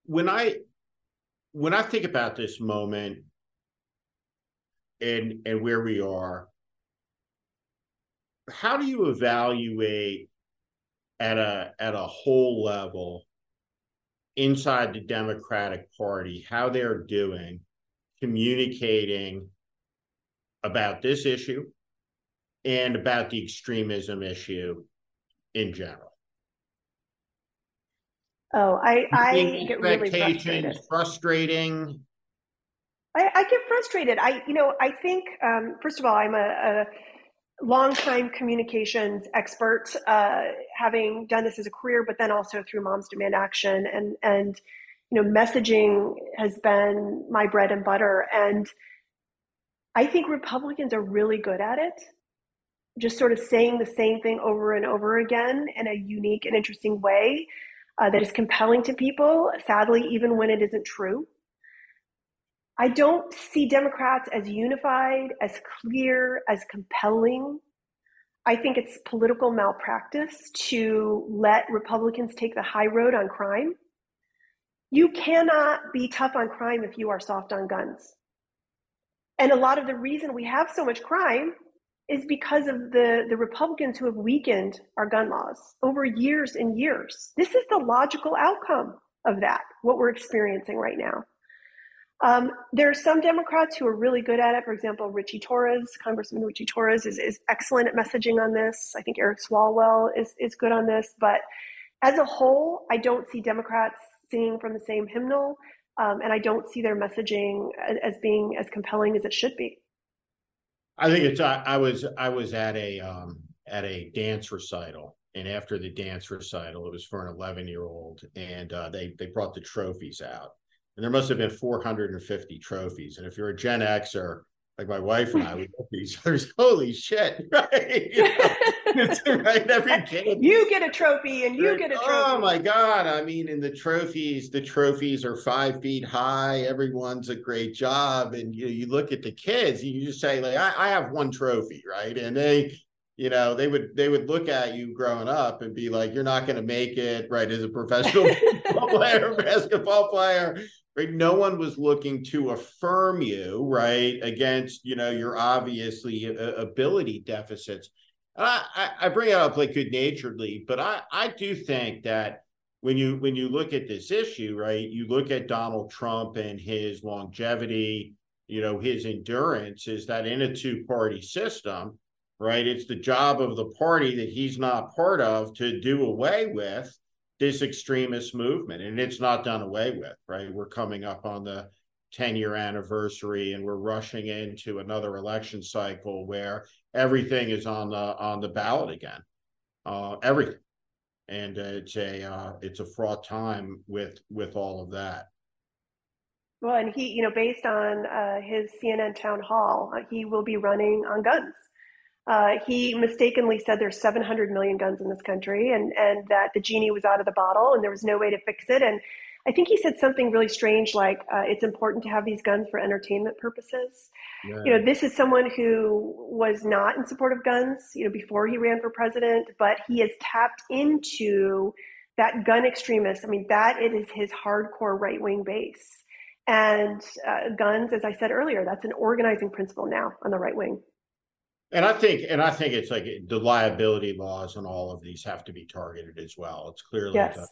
when I when I think about this moment and and where we are, how do you evaluate at a at a whole level inside the Democratic Party how they're doing communicating about this issue and about the extremism issue in general. Oh, I, I get really frustrated. Frustrating. I, I, get frustrated. I, you know, I think um, first of all, I'm a, a longtime communications expert, uh, having done this as a career, but then also through Moms Demand Action, and and you know, messaging has been my bread and butter, and I think Republicans are really good at it. Just sort of saying the same thing over and over again in a unique and interesting way uh, that is compelling to people, sadly, even when it isn't true. I don't see Democrats as unified, as clear, as compelling. I think it's political malpractice to let Republicans take the high road on crime. You cannot be tough on crime if you are soft on guns. And a lot of the reason we have so much crime is because of the, the Republicans who have weakened our gun laws over years and years. This is the logical outcome of that, what we're experiencing right now. Um, there are some Democrats who are really good at it. For example, Richie Torres, Congressman Richie Torres, is, is excellent at messaging on this. I think Eric Swalwell is, is good on this. But as a whole, I don't see Democrats singing from the same hymnal, um, and I don't see their messaging as, as being as compelling as it should be. I think it's I, I was I was at a um at a dance recital and after the dance recital it was for an 11 year old and uh, they they brought the trophies out. And there must have been 450 trophies and if you're a gen xer like my wife and I, we look these. There's holy shit, right? You know, right, every kid. You get a trophy, and you get a trophy. Oh my god! I mean, in the trophies, the trophies are five feet high. Everyone's a great job, and you know, you look at the kids, and you just say like, I, I have one trophy, right? And they, you know, they would they would look at you growing up and be like, you're not going to make it, right? As a professional player, basketball player, right? No one was looking to affirm you right against you know your obviously uh, ability deficits. I, I bring it up like good naturedly but i i do think that when you when you look at this issue right you look at donald trump and his longevity you know his endurance is that in a two party system right it's the job of the party that he's not part of to do away with this extremist movement and it's not done away with right? We're coming up on the 10 year anniversary and we're rushing into another election cycle where everything is on the on the ballot again uh everything. And uh, it's a uh, it's a fraught time with with all of that. Well and he you know based on uh, his cnn town hall uh, he will be running on guns uh, he mistakenly said there's 700 million guns in this country and, and that the genie was out of the bottle and there was no way to fix it. And I think he said something really strange like uh, it's important to have these guns for entertainment purposes. Yeah. You know, this is someone who was not in support of guns, you know, before he ran for president, but he has tapped into that gun extremist. I mean, that it is his hardcore right wing base. And uh, guns, as I said earlier, that's an organizing principle now on the right wing. And I think, and I think it's like the liability laws and all of these have to be targeted as well. It's clearly, yes. the,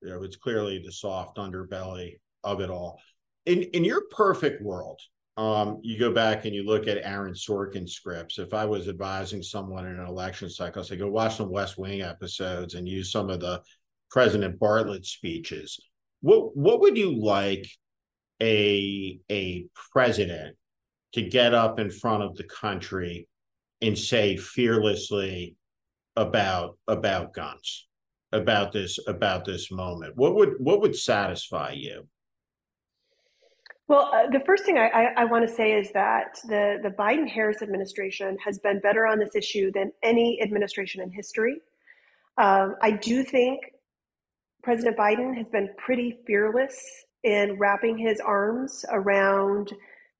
you know, it's clearly the soft underbelly of it all. In in your perfect world, um, you go back and you look at Aaron Sorkin scripts. If I was advising someone in an election cycle, I say go watch some West Wing episodes and use some of the President Bartlet speeches. What what would you like a a president to get up in front of the country and say fearlessly about about guns about this about this moment? What would what would satisfy you? Well, uh, the first thing I, I, I want to say is that the, the Biden Harris administration has been better on this issue than any administration in history. Um, I do think President Biden has been pretty fearless in wrapping his arms around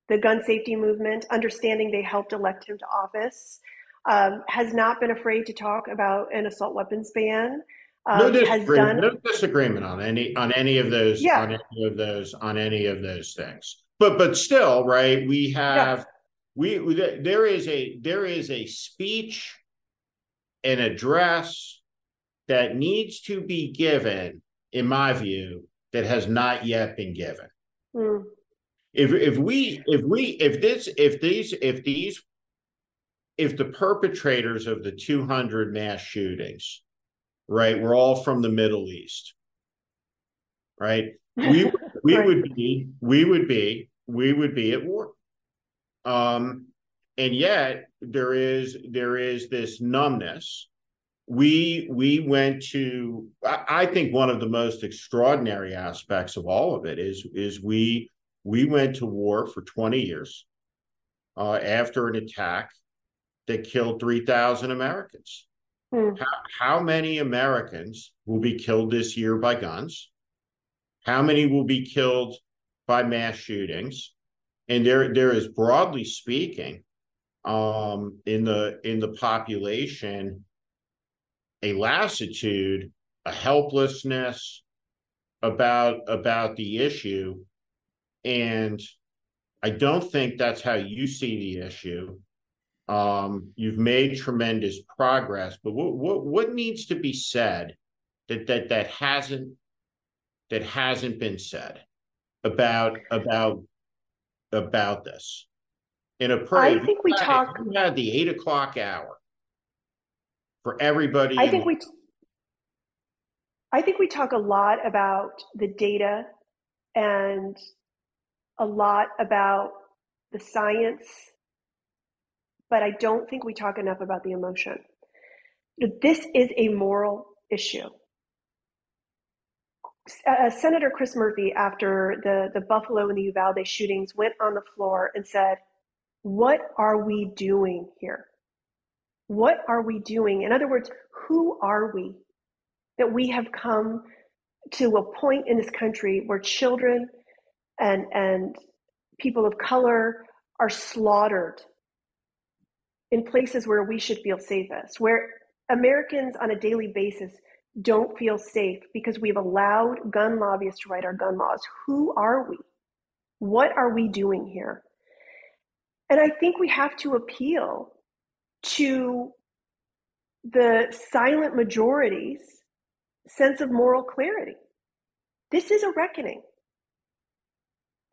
the gun safety movement, understanding they helped elect him to office, um, has not been afraid to talk about an assault weapons ban. Um, no, disagreement, done, no disagreement on any on any of those yeah. on any of those on any of those things. But but still, right? We have yeah. we, there is a there is a speech, an address that needs to be given, in my view, that has not yet been given. Mm. If if we if we if this if these if these if the perpetrators of the 200 mass shootings right? We're all from the Middle East, right? We we would be we would be we would be at war. Um, and yet there is there is this numbness. We we went to I, I think one of the most extraordinary aspects of all of it is is we we went to war for 20 years uh, after an attack that killed 3,000 Americans. Hmm. How, how many Americans will be killed this year by guns? How many will be killed by mass shootings? And there, there is broadly speaking, um, in the in the population, a lassitude, a helplessness about about the issue, and I don't think that's how you see the issue. Um, you've made tremendous progress, but what, what what needs to be said that that that hasn't that hasn't been said about about about this in a? I think we talk. We had the eight o'clock hour for everybody. I think we. I think we talk a lot about the data and a lot about the science but I don't think we talk enough about the emotion. This is a moral issue. Uh, Senator Chris Murphy, after the, the Buffalo and the Uvalde shootings, went on the floor and said, What are we doing here? What are we doing? In other words, who are we that we have come to a point in this country where children and, and people of color are slaughtered in places where we should feel safest, where Americans on a daily basis don't feel safe because we've allowed gun lobbyists to write our gun laws. Who are we? What are we doing here? And I think we have to appeal to the silent majority's sense of moral clarity. This is a reckoning.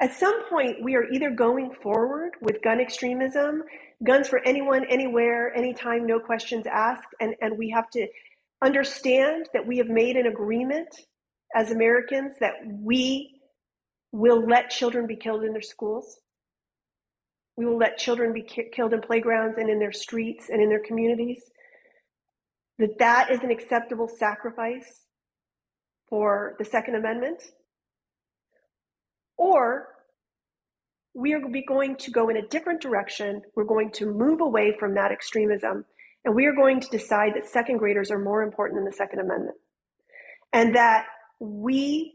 At some point, we are either going forward with gun extremism, guns for anyone, anywhere, anytime, no questions asked, and, and we have to understand that we have made an agreement as Americans that we will let children be killed in their schools. We will let children be ki- killed in playgrounds and in their streets and in their communities. That that is an acceptable sacrifice for the Second Amendment. Or we are going to go in a different direction. We're going to move away from that extremism. And we are going to decide that second graders are more important than the Second Amendment. And that we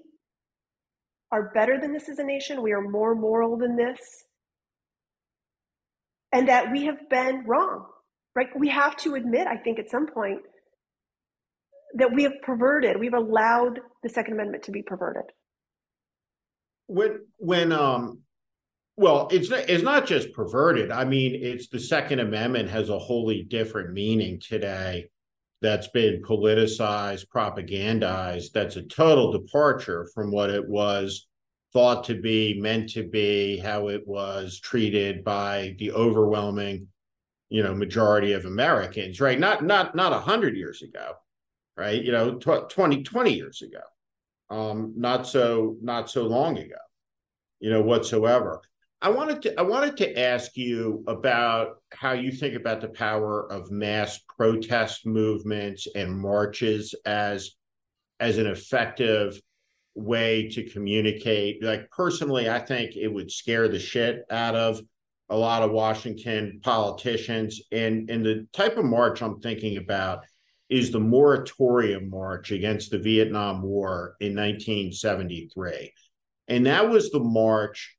are better than this as a nation. We are more moral than this. And that we have been wrong, right? We have to admit, I think, at some point, that we have perverted, we've allowed the Second Amendment to be perverted when when um well it's not, it's not just perverted. I mean it's the second amendment has a wholly different meaning today that's been politicized propagandized that's a total departure from what it was thought to be meant to be how it was treated by the overwhelming you know majority of americans right? Not not not 100 years ago right? You know tw- 20 20 years ago um, not so not so long ago, you know, whatsoever. I wanted to I wanted to ask you about how you think about the power of mass protest movements and marches as as an effective way to communicate. Like personally, I think it would scare the shit out of a lot of Washington politicians. And and the type of march I'm thinking about is the moratorium march against the Vietnam War in 1973. And that was the march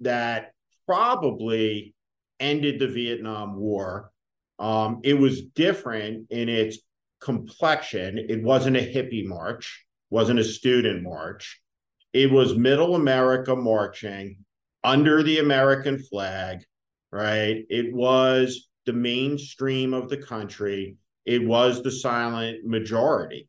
that probably ended the Vietnam War. Um, it was different in its complexion. It wasn't a hippie march, wasn't a student march. It was middle America marching under the American flag, right? It was the mainstream of the country. It was the silent majority.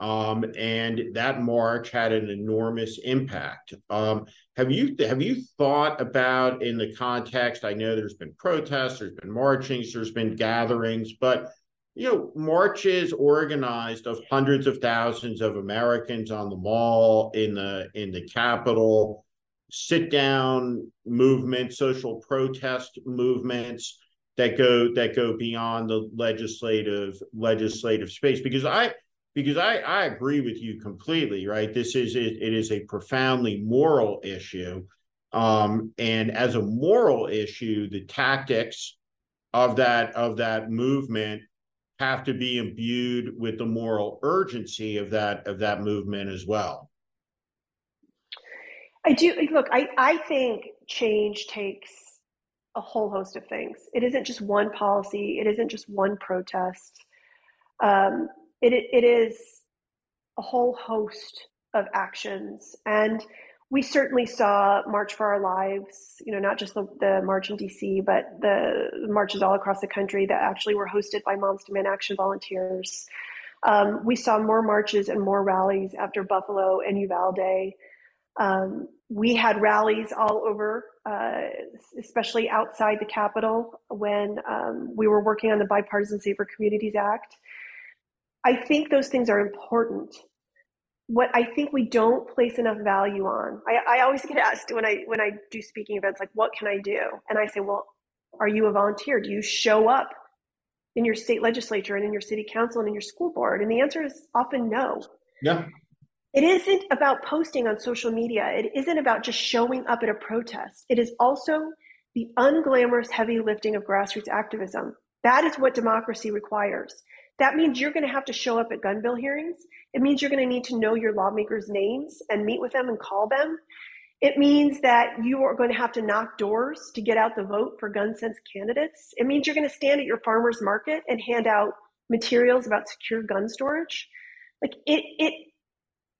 Um, and that march had an enormous impact. Um, have you have you thought about in the context? I know there's been protests, there's been marchings, there's been gatherings, but you know, marches organized of hundreds of thousands of Americans on the mall in the in the Capitol, sit down movements, social protest movements that go that go beyond the legislative legislative space. Because I because I, I agree with you completely, right? This is it, it is a profoundly moral issue. Um, and as a moral issue, the tactics of that of that movement have to be imbued with the moral urgency of that of that movement as well. I do look, I, I think change takes a whole host of things. It isn't just one policy, it isn't just one protest. Um, it, it is a whole host of actions. And we certainly saw March for Our Lives, you know, not just the, the march in DC, but the marches all across the country that actually were hosted by Moms Demand Action volunteers. Um, we saw more marches and more rallies after Buffalo and Uvalde. Um, we had rallies all over, uh, especially outside the Capitol when um, we were working on the Bipartisan Safer Communities Act. I think those things are important what I think we don't place enough value on. I, I always get asked when I when I do speaking events, like, what can I do? And I say, well, are you a volunteer? Do you show up in your state legislature and in your city council and in your school board? And the answer is often no. Yeah. It isn't about posting on social media. It isn't about just showing up at a protest. It is also the unglamorous heavy lifting of grassroots activism. That is what democracy requires. That means you're going to have to show up at gun bill hearings. It means you're going to need to know your lawmakers' names and meet with them and call them. It means that you are going to have to knock doors to get out the vote for gun sense candidates. It means you're going to stand at your farmer's market and hand out materials about secure gun storage. Like it, it,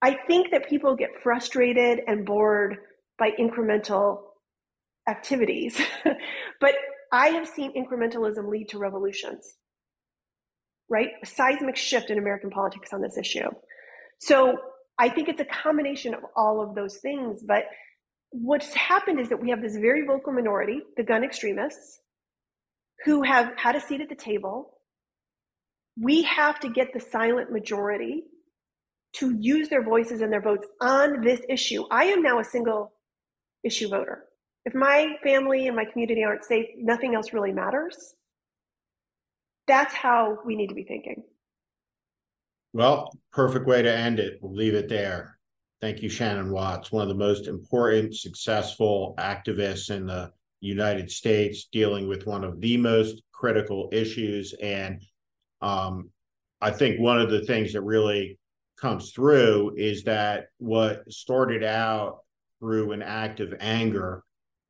I think that people get frustrated and bored by incremental activities, but I have seen incrementalism lead to revolutions right? A seismic shift in American politics on this issue. So I think it's a combination of all of those things. But what's happened is that we have this very vocal minority, the gun extremists, who have had a seat at the table. We have to get the silent majority to use their voices and their votes on this issue. I am now a single issue voter. If my family and my community aren't safe, nothing else really matters. That's how we need to be thinking. Well, perfect way to end it. We'll leave it there. Thank you, Shannon Watts, one of the most important, successful activists in the United States, dealing with one of the most critical issues. And um, I think one of the things that really comes through is that what started out through an act of anger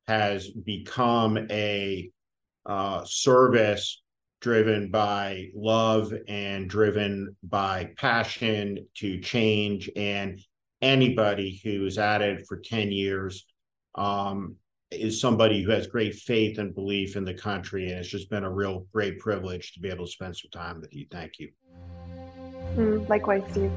has become a uh, service driven by love and driven by passion to change. And anybody who's at it for 10 years um, is somebody who has great faith and belief in the country. And it's just been a real great privilege to be able to spend some time with you. Thank you. Mm, likewise, Steve.